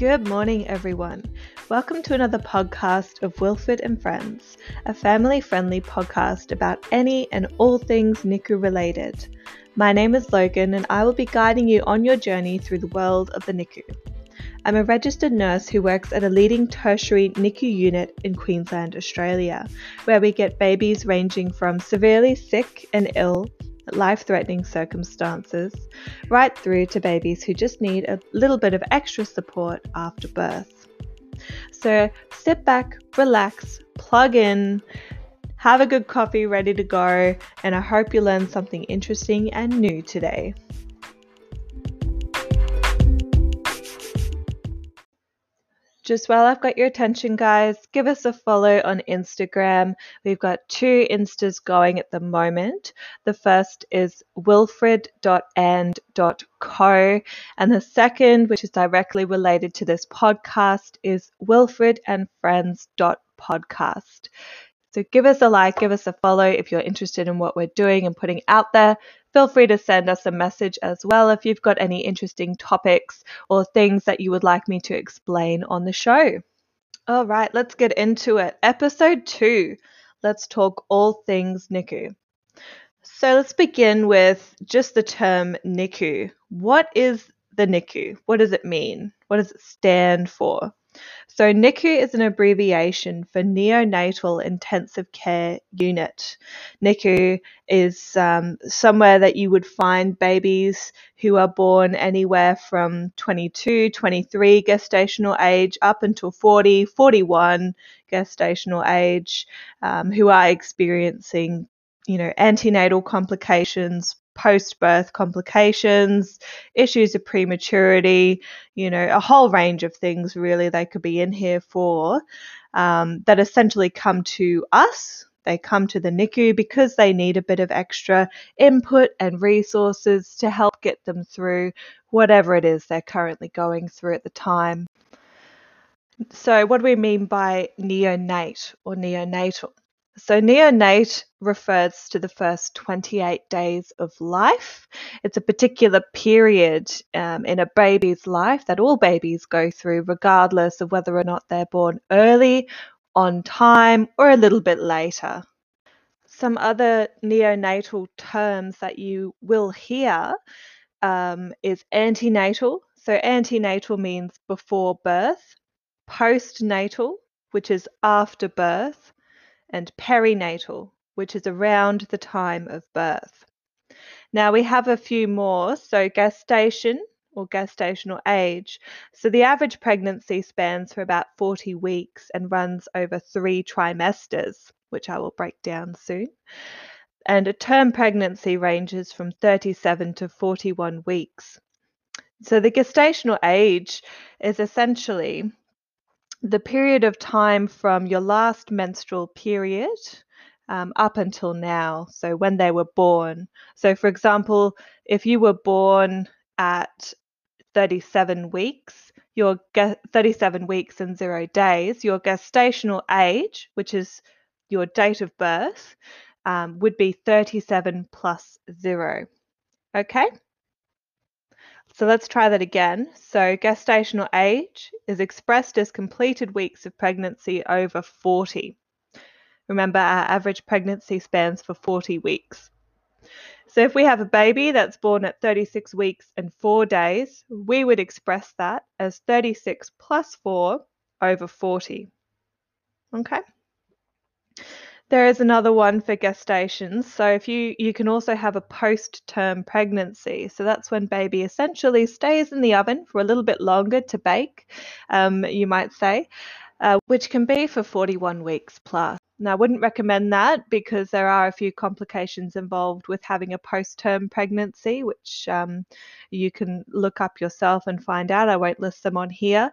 Good morning, everyone. Welcome to another podcast of Wilfred and Friends, a family friendly podcast about any and all things NICU related. My name is Logan, and I will be guiding you on your journey through the world of the NICU. I'm a registered nurse who works at a leading tertiary NICU unit in Queensland, Australia, where we get babies ranging from severely sick and ill life threatening circumstances, right through to babies who just need a little bit of extra support after birth. So sit back, relax, plug in, have a good coffee ready to go, and I hope you learned something interesting and new today. Just while I've got your attention, guys, give us a follow on Instagram. We've got two Instas going at the moment. The first is wilfred.and.co, and the second, which is directly related to this podcast, is wilfredandfriends.podcast. So give us a like, give us a follow if you're interested in what we're doing and putting out there. Feel free to send us a message as well if you've got any interesting topics or things that you would like me to explain on the show. All right, let's get into it. Episode 2. Let's talk all things NICU. So let's begin with just the term NICU. What is the NICU? What does it mean? What does it stand for? So NICU is an abbreviation for Neonatal Intensive Care Unit. NICU is um, somewhere that you would find babies who are born anywhere from 22, 23 gestational age up until 40, 41 gestational age um, who are experiencing you know antenatal complications post birth complications, issues of prematurity, you know, a whole range of things really they could be in here for um, that essentially come to us. They come to the NICU because they need a bit of extra input and resources to help get them through whatever it is they're currently going through at the time. So, what do we mean by neonate or neonatal? So, neonate refers to the first 28 days of life. It's a particular period um, in a baby's life that all babies go through, regardless of whether or not they're born early, on time, or a little bit later. Some other neonatal terms that you will hear um, is antenatal. So, antenatal means before birth, postnatal, which is after birth and perinatal, which is around the time of birth. Now we have a few more. So gestation or gestational age. So the average pregnancy spans for about 40 weeks and runs over three trimesters, which I will break down soon. And a term pregnancy ranges from 37 to 41 weeks. So the gestational age is essentially the period of time from your last menstrual period um, up until now, so when they were born. So, for example, if you were born at 37 weeks, your 37 weeks and zero days, your gestational age, which is your date of birth, um, would be 37 plus zero. Okay? So let's try that again. So gestational age is expressed as completed weeks of pregnancy over 40. Remember, our average pregnancy spans for 40 weeks. So if we have a baby that's born at 36 weeks and 4 days, we would express that as 36 plus 4 over 40. Okay? There is another one for gestations. So if you you can also have a post-term pregnancy. So that's when baby essentially stays in the oven for a little bit longer to bake, um, you might say, uh, which can be for 41 weeks plus. Now, I wouldn't recommend that because there are a few complications involved with having a post-term pregnancy, which um, you can look up yourself and find out. I won't list them on here.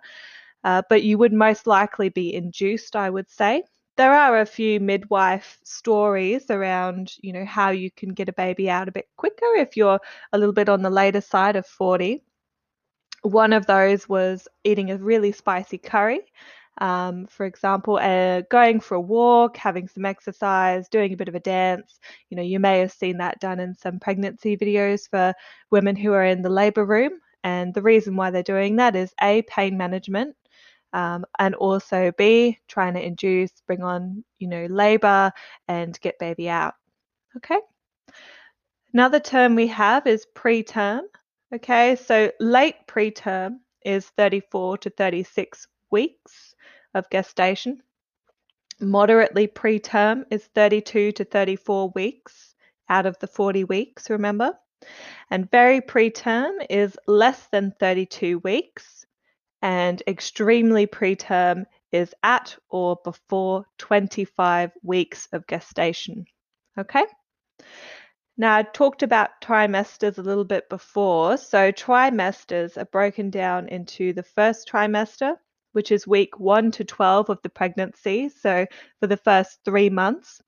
Uh, but you would most likely be induced, I would say there are a few midwife stories around, you know, how you can get a baby out a bit quicker if you're a little bit on the later side of 40. One of those was eating a really spicy curry. Um, for example, uh, going for a walk, having some exercise, doing a bit of a dance. You know, you may have seen that done in some pregnancy videos for women who are in the labor room And the reason why they're doing that is A, pain management, um, and also B, trying to induce, bring on, you know, labor and get baby out. Okay. Another term we have is preterm. Okay, so late preterm is 34 to 36 weeks of gestation. Moderately preterm is 32 to 34 weeks out of the 40 weeks, remember? And very preterm is less than 32 weeks, and extremely preterm is at or before 25 weeks of gestation. Okay? Now, I talked about trimesters a little bit before. So, trimesters are broken down into the first trimester, which is week 1 to 12 of the pregnancy, so for the first three months.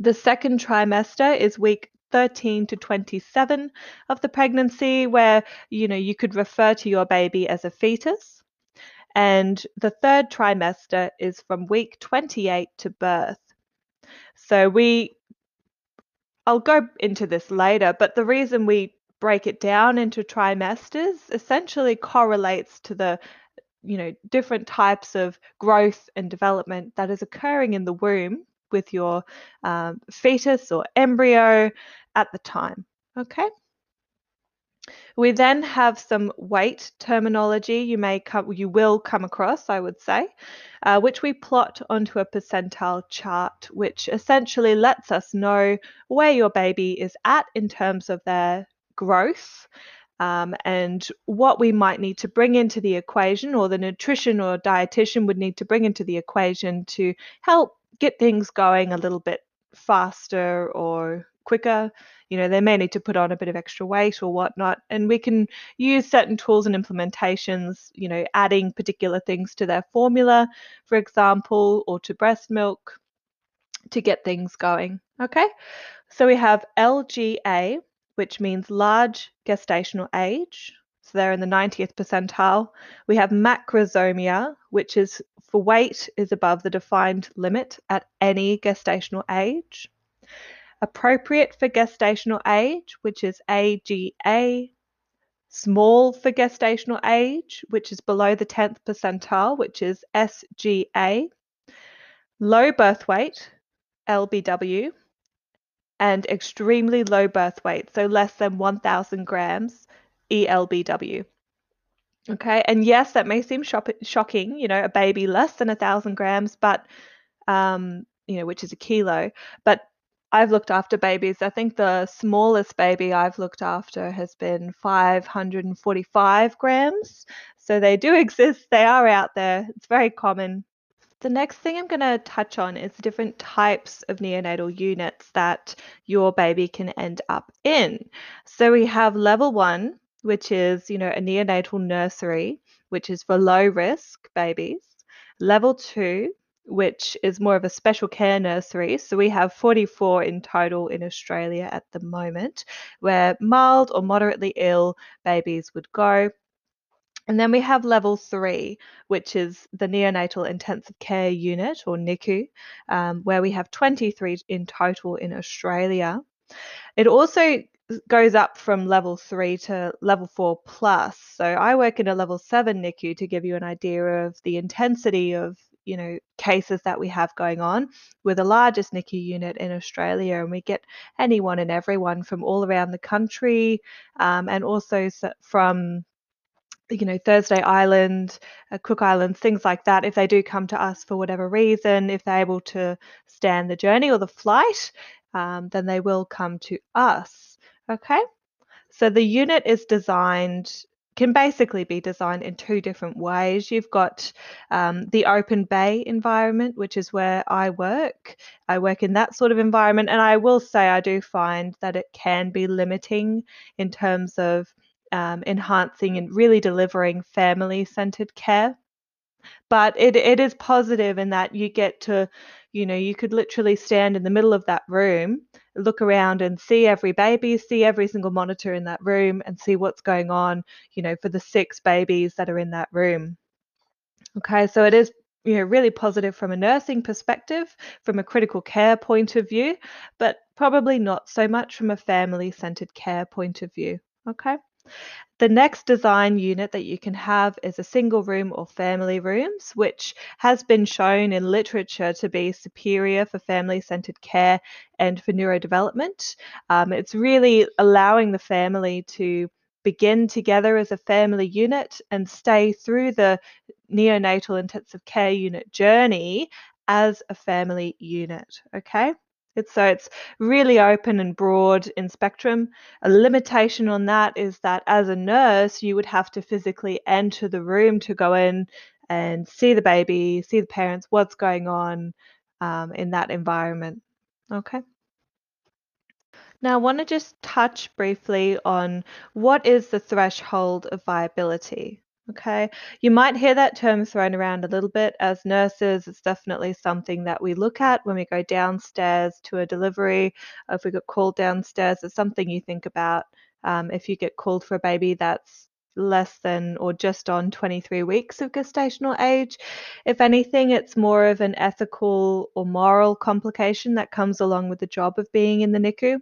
The second trimester is week 13 to 27 of the pregnancy, where you know you could refer to your baby as a fetus. And the third trimester is from week 28 to birth. So we I'll go into this later, but the reason we break it down into trimesters essentially correlates to the you know different types of growth and development that is occurring in the womb with your um, fetus or embryo at the time okay we then have some weight terminology you may come, you will come across, I would say, uh, which we plot onto a percentile chart, which essentially lets us know where your baby is at in terms of their growth. Um, and what we might need to bring into the equation, or the nutrition or dietitian would need to bring into the equation to help get things going a little bit faster or quicker. You know, they may need to put on a bit of extra weight or whatnot. And we can use certain tools and implementations, you know, adding particular things to their formula, for example, or to breast milk to get things going. Okay, so we have LGA, which means large gestational age. So they're in the 90th percentile. We have macrosomia, which is for weight is above the defined limit at any gestational age. Appropriate for gestational age, which is AGA, small for gestational age, which is below the 10th percentile, which is SGA, low birth weight, LBW, and extremely low birth weight, so less than 1,000 grams, ELBW. Okay, and yes, that may seem shocking, you know, a baby less than a thousand grams, but um, you know, which is a kilo, but I've looked after babies. I think the smallest baby I've looked after has been 545 grams. So they do exist, they are out there. It's very common. The next thing I'm going to touch on is different types of neonatal units that your baby can end up in. So we have level one, which is, you know, a neonatal nursery, which is for low risk babies. Level two, which is more of a special care nursery. So we have 44 in total in Australia at the moment, where mild or moderately ill babies would go. And then we have level three, which is the neonatal intensive care unit or NICU, um, where we have 23 in total in Australia. It also goes up from level three to level four plus. So I work in a level seven NICU to give you an idea of the intensity of you know cases that we have going on. We're the largest NICU unit in Australia, and we get anyone and everyone from all around the country, um, and also from you know Thursday Island, uh, Cook Islands, things like that. If they do come to us for whatever reason, if they're able to stand the journey or the flight, um, then they will come to us. Okay. So the unit is designed can basically be designed in two different ways. You've got um, the open bay environment, which is where I work. I work in that sort of environment, and I will say I do find that it can be limiting in terms of um, enhancing and really delivering family centered care. But it, it is positive in that you get to, you know, you could literally stand in the middle of that room look around and see every baby, see every single monitor in that room, and see what's going on, you know, for the six babies that are in that room. Okay, so it is you know really positive from a nursing perspective from a critical care point of view but probably not so much from a family centered care point of view okay The next design unit that you can have is a single room or family rooms, which has been shown in literature to be superior for family centered care and for neurodevelopment. Um, it's really allowing the family to begin together as a family unit and stay through the neonatal intensive care unit journey as a family unit. Okay. So it's really open and broad in spectrum. A limitation on that is that as a nurse, you would have to physically enter the room to go in and see the baby, see the parents, what's going on um, in that environment. Okay. Now, I want to just touch briefly on what is the threshold of viability. Okay, you might hear that term thrown around a little bit. As nurses, it's definitely something that we look at when we go downstairs to a delivery. If we get called downstairs, it's something you think about. Um, if you get called for a baby that's less than or just on 23 weeks of gestational age. If anything, it's more of an ethical or moral complication that comes along with the job of being in the NICU.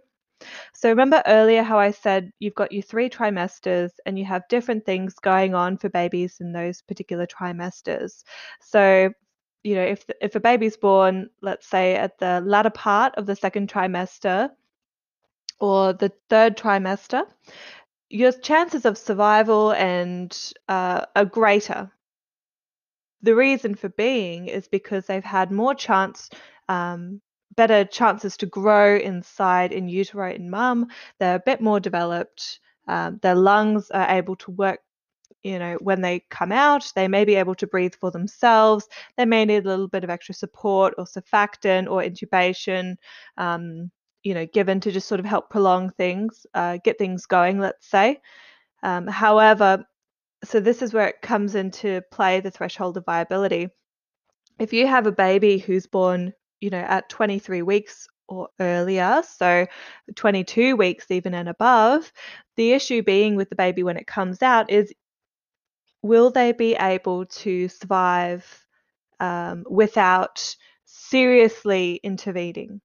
So remember earlier how I said you've got your three trimesters and you have different things going on for babies in those particular trimesters. So you know, if if a baby's born, let's say at the latter part of the second trimester or the third trimester, your chances of survival and uh, are greater. The reason for being is because they've had more chance um, better chances to grow inside in utero in mum. They're a bit more developed. Um, their lungs are able to work. You know, when they come out, they may be able to breathe for themselves. They may need a little bit of extra support or surfactant or intubation, um, you know, given to just sort of help prolong things, uh, get things going, let's say. Um, however, so this is where it comes into play the threshold of viability. If you have a baby who's born you know, at 23 weeks or earlier, so 22 weeks even and above, the issue being with the baby when it comes out is will they be able to survive um, without seriously intervening?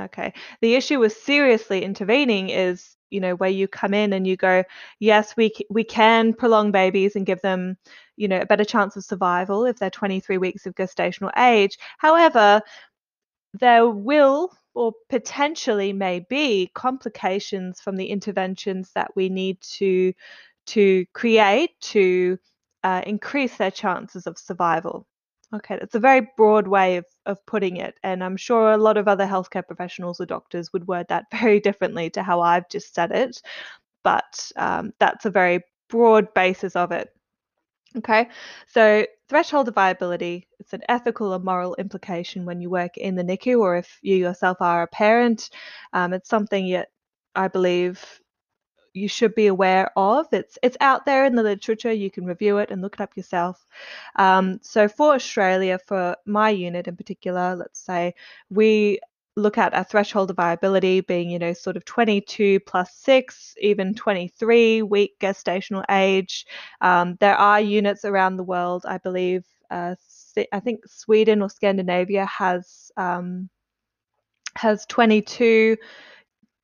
Okay. The issue with seriously intervening is, you know, where you come in and you go, yes, we we can prolong babies and give them, you know, a better chance of survival if they're 23 weeks of gestational age. However, there will or potentially may be complications from the interventions that we need to to create to uh, increase their chances of survival. Okay, that's a very broad way of, of putting it, and I'm sure a lot of other healthcare professionals or doctors would word that very differently to how I've just said it, but um, that's a very broad basis of it. Okay, so threshold of viability, it's an ethical or moral implication when you work in the NICU or if you yourself are a parent. Um, it's something that I believe you should be aware of. It's it's out there in the literature. You can review it and look it up yourself. Um, so for Australia, for my unit in particular, let's say we look at a threshold of viability being, you know, sort of 22 plus six, even 23 week gestational age. Um, there are units around the world, I believe. Uh, I think Sweden or Scandinavia has um, has 22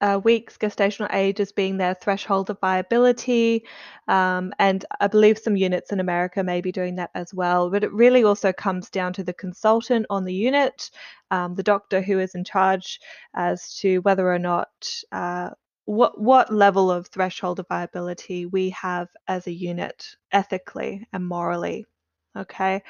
uh, weeks gestational age as being their threshold of viability. Um, and I believe some units in America may be doing that as well. But it really also comes down to the consultant on the unit, um, the doctor who is in charge, as to whether or not. Uh, what what level of threshold of viability we have as a unit ethically and morally okay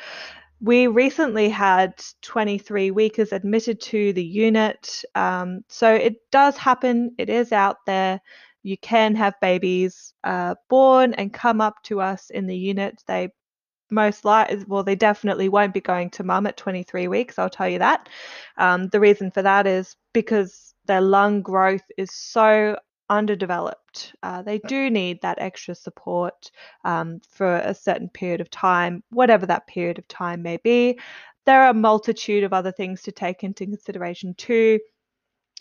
we recently had 23 weekers admitted to the unit. Um, so it does happen, it is out there. You can have babies uh, born and come up to us in the unit. They most likely, well, they definitely won't be going to mum at 23 weeks, I'll tell you that. Um, the reason for that is because their lung growth is so underdeveloped. Uh, they do need that extra support um, for a certain period of time, whatever that period of time may be. There are a multitude of other things to take into consideration too.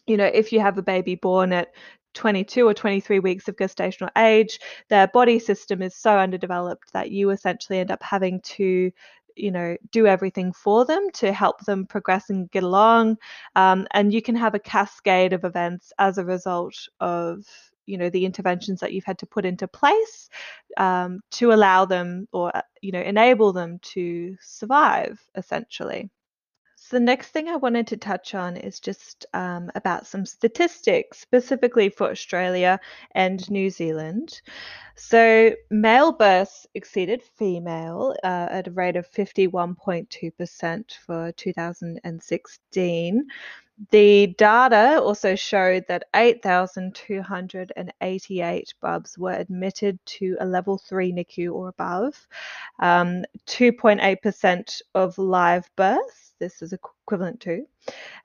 You know, if you have a baby born at 22 or 23 weeks of gestational age, their body system is so underdeveloped that you essentially end up having to you know do everything for them to help them progress and get along um, and you can have a cascade of events as a result of you know the interventions that you've had to put into place um, to allow them or uh, you know enable them to survive essentially the next thing I wanted to touch on is just um, about some statistics, specifically for Australia and New Zealand. So male births exceeded female uh, at a rate of 51.2% for 2016. The data also showed that 8,288 bubs were admitted to a level 3 NICU or above. Um, 2.8% of live births, this is equivalent to,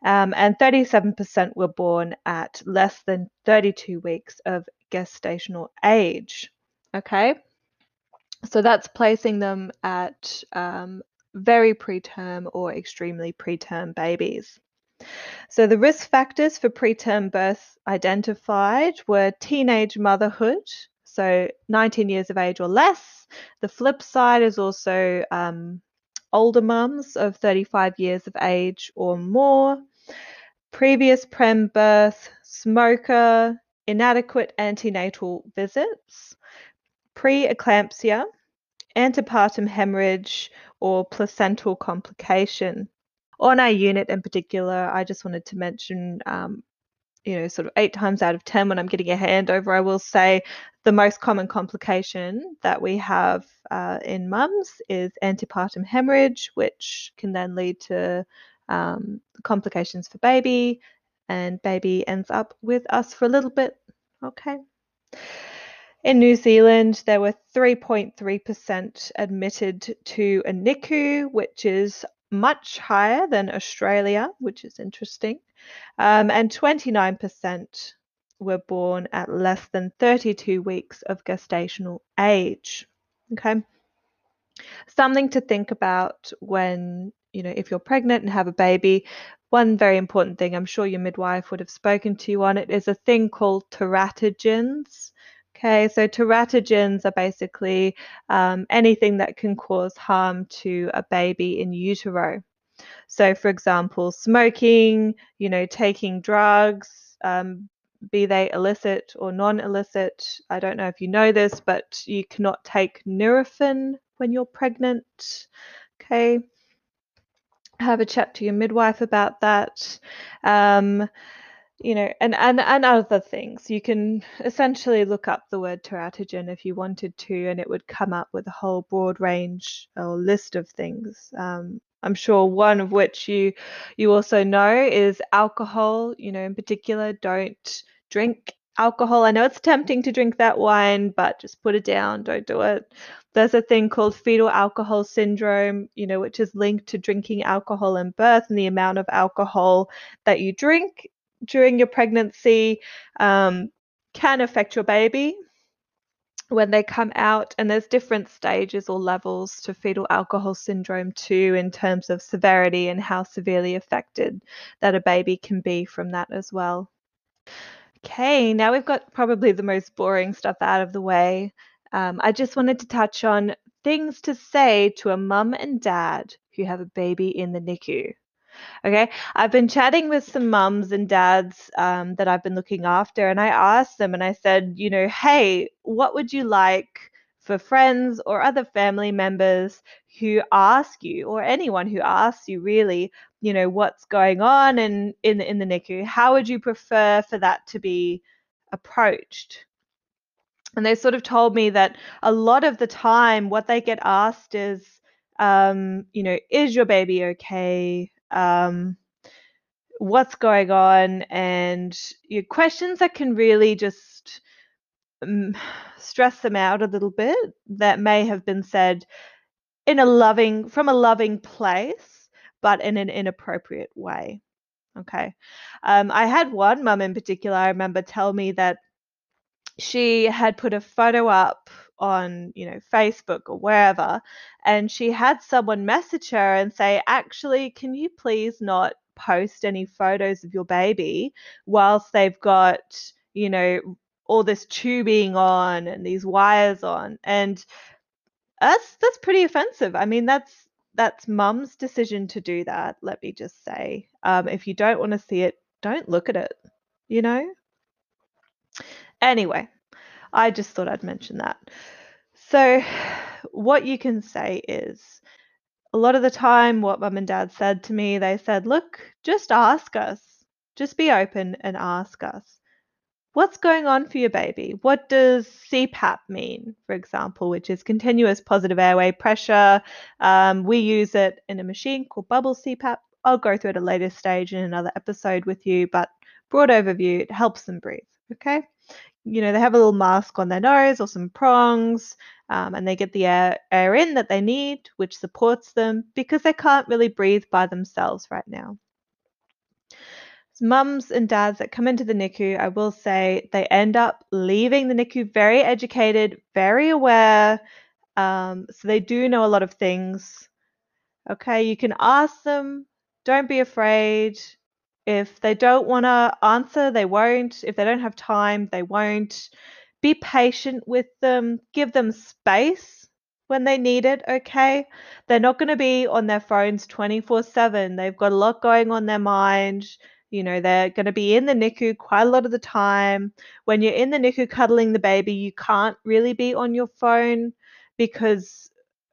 um, and 37% were born at less than 32 weeks of gestational age. Okay, so that's placing them at um, very preterm or extremely preterm babies. So the risk factors for preterm birth identified were teenage motherhood, so 19 years of age or less. The flip side is also um, older mums of 35 years of age or more, previous prem birth, smoker, inadequate antenatal visits, preeclampsia, antepartum hemorrhage, or placental complication on our unit in particular, I just wanted to mention, um, you know, sort of eight times out of 10 when I'm getting a handover, I will say the most common complication that we have uh, in mums is antepartum hemorrhage, which can then lead to um, complications for baby, and baby ends up with us for a little bit. Okay. In New Zealand, there were 3.3% admitted to a NICU, which is much higher than Australia, which is interesting. Um, and 29% were born at less than 32 weeks of gestational age. Okay. Something to think about when, you know, if you're pregnant and have a baby. One very important thing, I'm sure your midwife would have spoken to you on it, is a thing called teratogens. Okay, so teratogens are basically um, anything that can cause harm to a baby in utero. So, for example, smoking, you know, taking drugs, um, be they illicit or non illicit. I don't know if you know this, but you cannot take Nurofen when you're pregnant. Okay. Have a chat to your midwife about that. Um, you know, and, and, and other things. You can essentially look up the word teratogen if you wanted to, and it would come up with a whole broad range or list of things. Um, I'm sure one of which you you also know is alcohol. You know, in particular, don't drink alcohol. I know it's tempting to drink that wine, but just put it down. Don't do it. There's a thing called fetal alcohol syndrome, you know, which is linked to drinking alcohol in birth and the amount of alcohol that you drink during your pregnancy um, can affect your baby when they come out and there's different stages or levels to fetal alcohol syndrome too in terms of severity and how severely affected that a baby can be from that as well. Okay now we've got probably the most boring stuff out of the way. Um, i just wanted to touch on things to say to a mum and dad who have a baby in the nicu Okay. I've been chatting with some mums and dads um, that I've been looking after, and I asked them and I said, you know, hey, what would you like for friends or other family members who ask you, or anyone who asks you really, you know, what's going on in, in, in the NICU? How would you prefer for that to be approached? And they sort of told me that a lot of the time, what they get asked is, um, you know, is your baby okay? Um, what's going on, and your questions that can really just um, stress them out a little bit that may have been said in a loving, from a loving place, but in an inappropriate way. Okay. Um, I had one mum in particular, I remember, tell me that she had put a photo up on you know facebook or wherever and she had someone message her and say actually can you please not post any photos of your baby whilst they've got you know all this tubing on and these wires on? And that's that's pretty offensive. I mean that's that's mum's decision to do that let me just say. Um, if you don't want to see it don't look at it you know Anyway, I just thought I'd mention that. So, what you can say is a lot of the time, what mum and dad said to me, they said, Look, just ask us. Just be open and ask us. What's going on for your baby? What does CPAP mean, for example, which is continuous positive airway pressure? Um, we use it in a machine called bubble CPAP. I'll go through at a later stage in another episode with you, but broad overview, it helps them breathe. Okay. You know, they have a little mask on their nose or some prongs, um, and they get the air, air in that they need, which supports them because they can't really breathe by themselves right now mums and dads that come into the NICU, I will say they end up leaving the NICU very educated, very aware. Um, so they do know a lot of things. Okay, you can ask them, don't be afraid. If they don't want to answer, they won't. If they don't have time, they won't. Be patient with them, give them space when they need it, okay? They're not going to be on their phones 24 7. They've got a lot going on their mind you know, they're going to be in the NICU quite a lot of the time. When you're in the NICU cuddling the baby, you can't really be on your phone because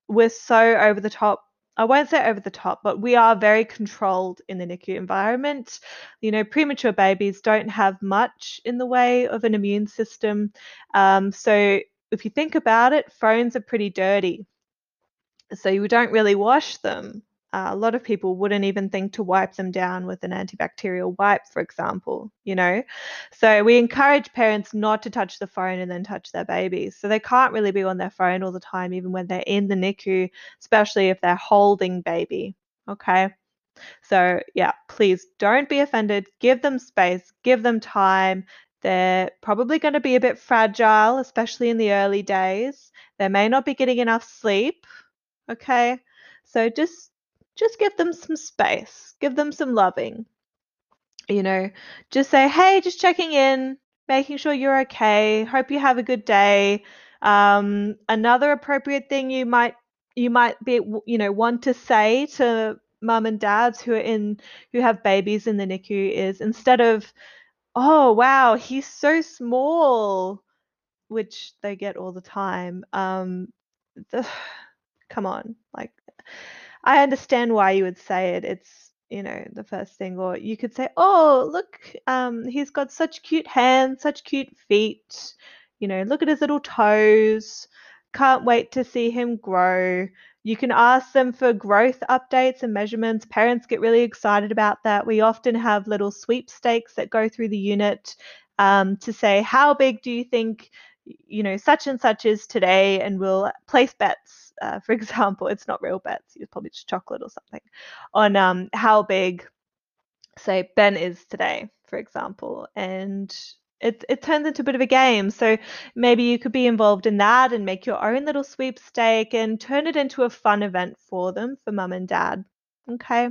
we're so over the top. I won't say over the top, but we are very controlled in the NICU environment. You know, premature babies don't have much in the way of an immune system. Um, so if you think about it, phones are pretty dirty. So you don't really wash them uh, a lot of people wouldn't even think to wipe them down with an antibacterial wipe, for example, you know. So we encourage parents not to touch the phone and then touch their babies. So they can't really be on their phone all the time, even when they're in the NICU, especially if they're holding baby. Okay. So, yeah, please don't be offended. Give them space, give them time. They're probably going to be a bit fragile, especially in the early days. They may not be getting enough sleep. Okay. So just just give them some space, give them some loving. You know, just say, hey, just checking in, making sure you're okay. Hope you have a good day. Um, another appropriate thing you might you might be you know want to say to mum and dads who are in who have babies in the NICU is instead of oh wow he's so small which they get all the time um the, come on like I understand why you would say it. It's you know the first thing, or you could say, "Oh, look, um, he's got such cute hands, such cute feet. You know, look at his little toes. Can't wait to see him grow." You can ask them for growth updates and measurements. Parents get really excited about that. We often have little sweepstakes that go through the unit um, to say, "How big do you think?" You know, such and such is today, and we'll place bets uh, for example, it's not real bets, it's probably just chocolate or something, on um, how big, say, Ben is today, for example. And it, it turns into a bit of a game. So maybe you could be involved in that and make your own little sweepstake and turn it into a fun event for them, for mum and dad. Okay.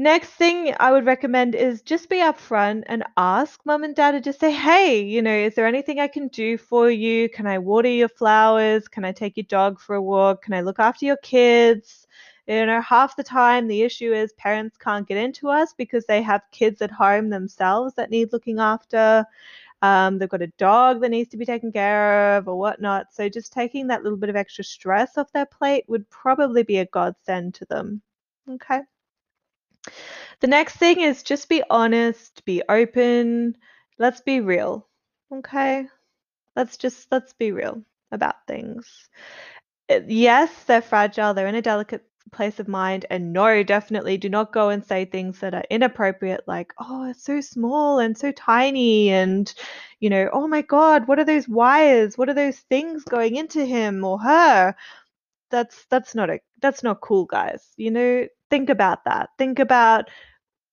Next thing I would recommend is just be upfront and ask mum and dad to just say, hey, you know, is there anything I can do for you? Can I water your flowers? Can I take your dog for a walk? Can I look after your kids? You know, half the time the issue is parents can't get into us because they have kids at home themselves that need looking after. Um, they've got a dog that needs to be taken care of or whatnot. So just taking that little bit of extra stress off their plate would probably be a godsend to them. Okay. The next thing is just be honest, be open. Let's be real. Okay? Let's just let's be real about things. Uh, yes, they're fragile, they're in a delicate place of mind and no, definitely do not go and say things that are inappropriate like, "Oh, it's so small and so tiny and you know, oh my god, what are those wires? What are those things going into him or her?" That's that's not a that's not cool, guys. You know, think about that. Think about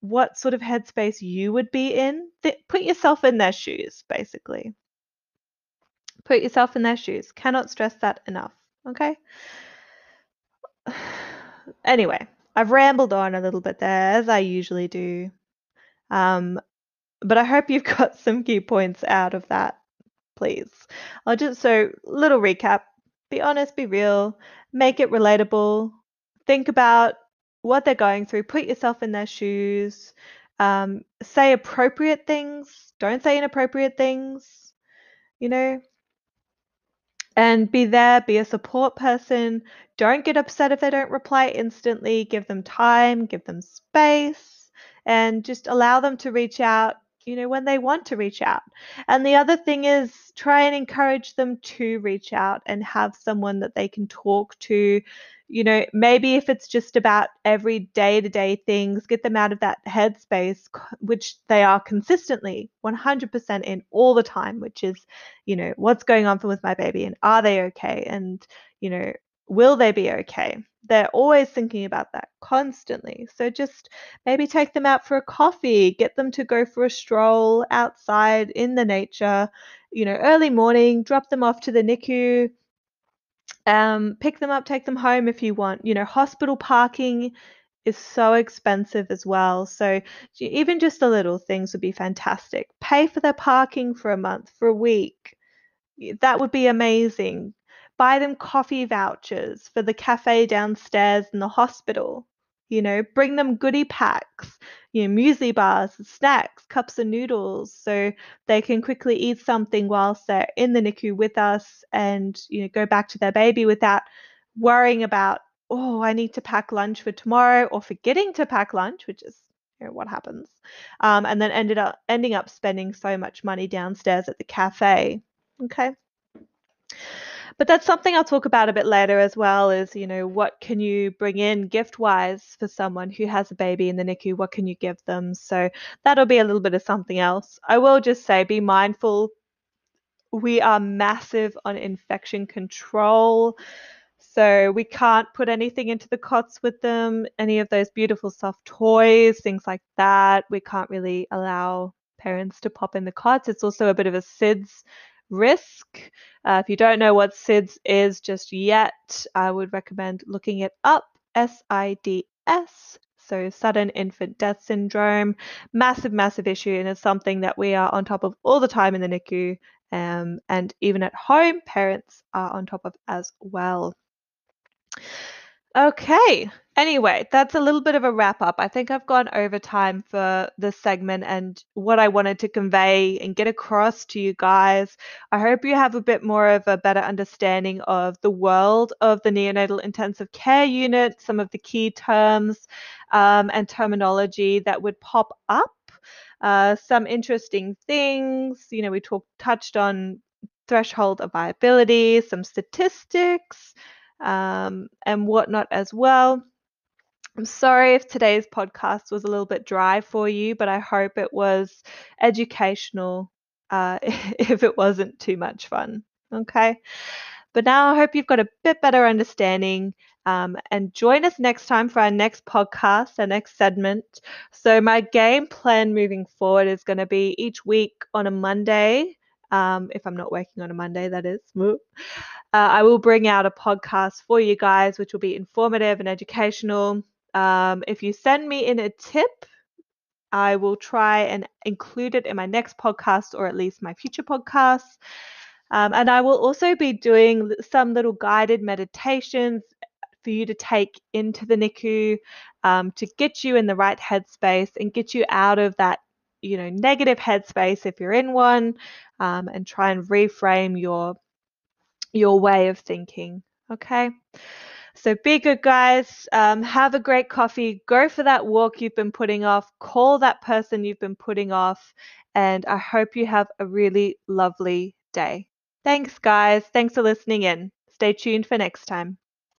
what sort of headspace you would be in. Th- put yourself in their shoes, basically. Put yourself in their shoes. Cannot stress that enough. Okay? anyway, I've rambled on a little bit there, as I usually do. Um, but I hope you've got some key points out of that, please. I'll just, so, little recap be honest, be real, make it relatable, think about what they're going through, put yourself in their shoes, um, say appropriate things, don't say inappropriate things. you know, and be there, be a support person. Don't get upset if they don't reply instantly. Give them time, give them space, and just allow them to reach out, you know, when they want to reach out. And the other thing is try and encourage them to reach out and have someone that they can talk to you know, maybe if it's just about every day to day things, get them out of that headspace, which they are consistently 100% in all the time, which is, you know, what's going on with my baby and are they okay? And, you know, will they be okay? They're always thinking about that constantly. So just maybe take them out for a coffee, get them to go for a stroll outside in the nature, you know, early morning, drop them off to the NICU um, pick them up, take them home if you want. You know, hospital parking is so expensive as well. So even just the little things would be fantastic. Pay for their parking for a month, for a week. That would be amazing. Buy them coffee vouchers for the cafe downstairs in the hospital. You know, bring them goodie packs, you know, muesli bars, snacks, cups of noodles, so they can quickly eat something whilst they're in the NICU with us and, you know, go back to their baby without worrying about, oh, I need to pack lunch for tomorrow or forgetting to pack lunch, which is you know, what happens. Um, and then ended up ending up spending so much money downstairs at the cafe. Okay. But that's something I'll talk about a bit later as well is, you know, what can you bring in gift wise for someone who has a baby in the NICU? What can you give them? So that'll be a little bit of something else. I will just say be mindful. We are massive on infection control. So we can't put anything into the cots with them, any of those beautiful soft toys, things like that. We can't really allow parents to pop in the cots. It's also a bit of a SIDS risk. Uh, if you don't know what SIDS is just yet, I would recommend looking it up. SIDS, so sudden infant death syndrome, massive, massive issue, and it's something that we are on top of all the time in the NICU, um, and even at home, parents are on top of as well. Okay, Anyway, that's a little bit of a wrap up. I think I've gone over time for this segment and what I wanted to convey and get across to you guys. I hope you have a bit more of a better understanding of the world of the neonatal intensive care unit, some of the key terms um, and terminology that would pop up. Uh, some interesting things. You know, we talked touched on threshold of viability, some statistics, um, and whatnot as well. I'm sorry if today's podcast was a little bit dry for you, but I hope it was educational uh, if it wasn't too much fun. Okay. But now I hope you've got a bit better understanding. Um, and join us next time for our next podcast, our next segment. So, my game plan moving forward is going to be each week on a Monday. Um, if I'm not working on a Monday, that is. Uh, I will bring out a podcast for you guys, which will be informative and educational. Um, if you send me in a tip, I will try and include it in my next podcast or at least my future podcasts. Um, and I will also be doing some little guided meditations for you to take into the NICU um, to get you in the right headspace and get you out of that, you know, negative headspace if you're in one, um, and try and reframe your your way of thinking. Okay. So be good, guys. Um, have a great coffee. Go for that walk you've been putting off. Call that person you've been putting off. And I hope you have a really lovely day. Thanks, guys. Thanks for listening in. Stay tuned for next time.